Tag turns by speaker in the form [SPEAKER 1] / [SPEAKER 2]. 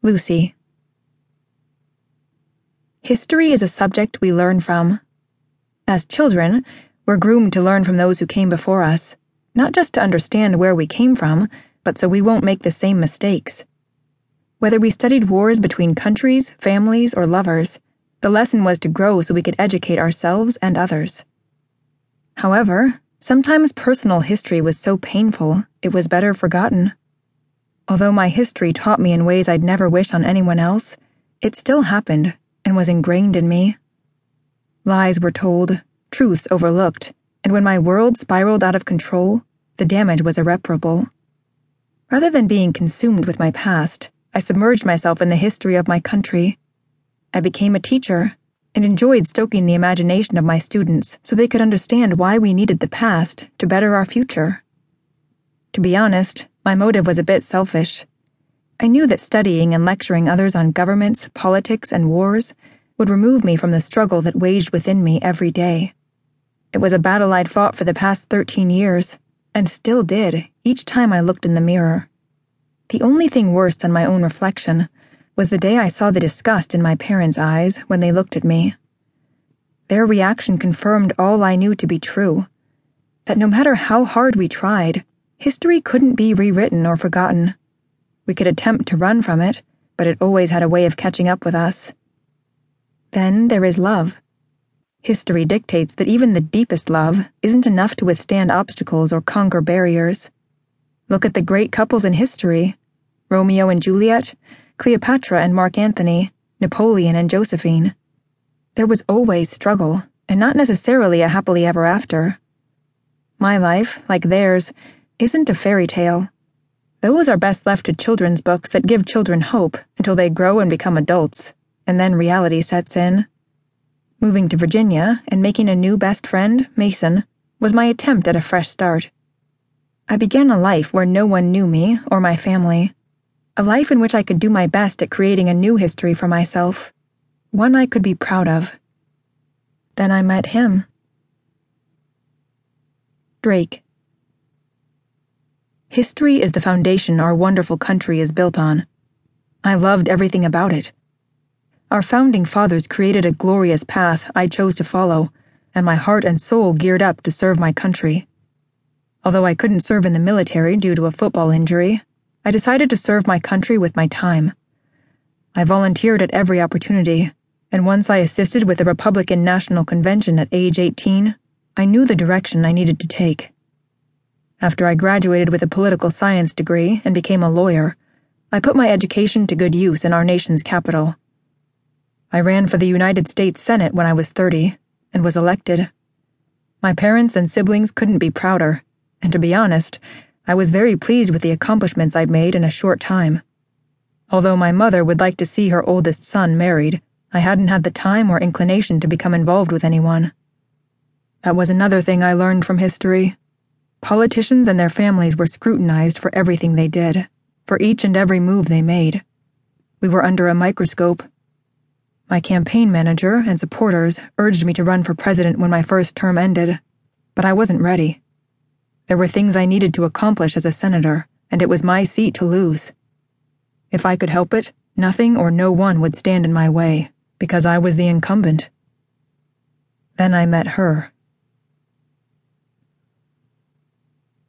[SPEAKER 1] Lucy. History is a subject we learn from. As children, we're groomed to learn from those who came before us, not just to understand where we came from, but so we won't make the same mistakes. Whether we studied wars between countries, families, or lovers, the lesson was to grow so we could educate ourselves and others. However, sometimes personal history was so painful it was better forgotten. Although my history taught me in ways I'd never wish on anyone else, it still happened and was ingrained in me. Lies were told, truths overlooked, and when my world spiraled out of control, the damage was irreparable. Rather than being consumed with my past, I submerged myself in the history of my country. I became a teacher and enjoyed stoking the imagination of my students so they could understand why we needed the past to better our future. To be honest, my motive was a bit selfish. I knew that studying and lecturing others on governments, politics, and wars would remove me from the struggle that waged within me every day. It was a battle I'd fought for the past 13 years, and still did each time I looked in the mirror. The only thing worse than my own reflection was the day I saw the disgust in my parents' eyes when they looked at me. Their reaction confirmed all I knew to be true that no matter how hard we tried, history couldn't be rewritten or forgotten. We could attempt to run from it, but it always had a way of catching up with us. Then there is love. History dictates that even the deepest love isn't enough to withstand obstacles or conquer barriers. Look at the great couples in history Romeo and Juliet, Cleopatra and Mark Antony, Napoleon and Josephine. There was always struggle, and not necessarily a happily ever after. My life, like theirs, isn't a fairy tale. Those are best left to children's books that give children hope until they grow and become adults, and then reality sets in. Moving to Virginia and making a new best friend, Mason, was my attempt at a fresh start. I began a life where no one knew me or my family. A life in which I could do my best at creating a new history for myself, one I could be proud of. Then I met him. Drake. History is the foundation our wonderful country is built on. I loved everything about it. Our founding fathers created a glorious path I chose to follow, and my heart and soul geared up to serve my country. Although I couldn't serve in the military due to a football injury, I decided to serve my country with my time. I volunteered at every opportunity, and once I assisted with the Republican National Convention at age 18, I knew the direction I needed to take. After I graduated with a political science degree and became a lawyer, I put my education to good use in our nation's capital. I ran for the United States Senate when I was 30 and was elected. My parents and siblings couldn't be prouder and to be honest, I was very pleased with the accomplishments I'd made in a short time. Although my mother would like to see her oldest son married, I hadn't had the time or inclination to become involved with anyone. That was another thing I learned from history. Politicians and their families were scrutinized for everything they did, for each and every move they made. We were under a microscope. My campaign manager and supporters urged me to run for president when my first term ended, but I wasn't ready. There were things I needed to accomplish as a senator, and it was my seat to lose. If I could help it, nothing or no one would stand in my way, because I was the incumbent. Then I met her.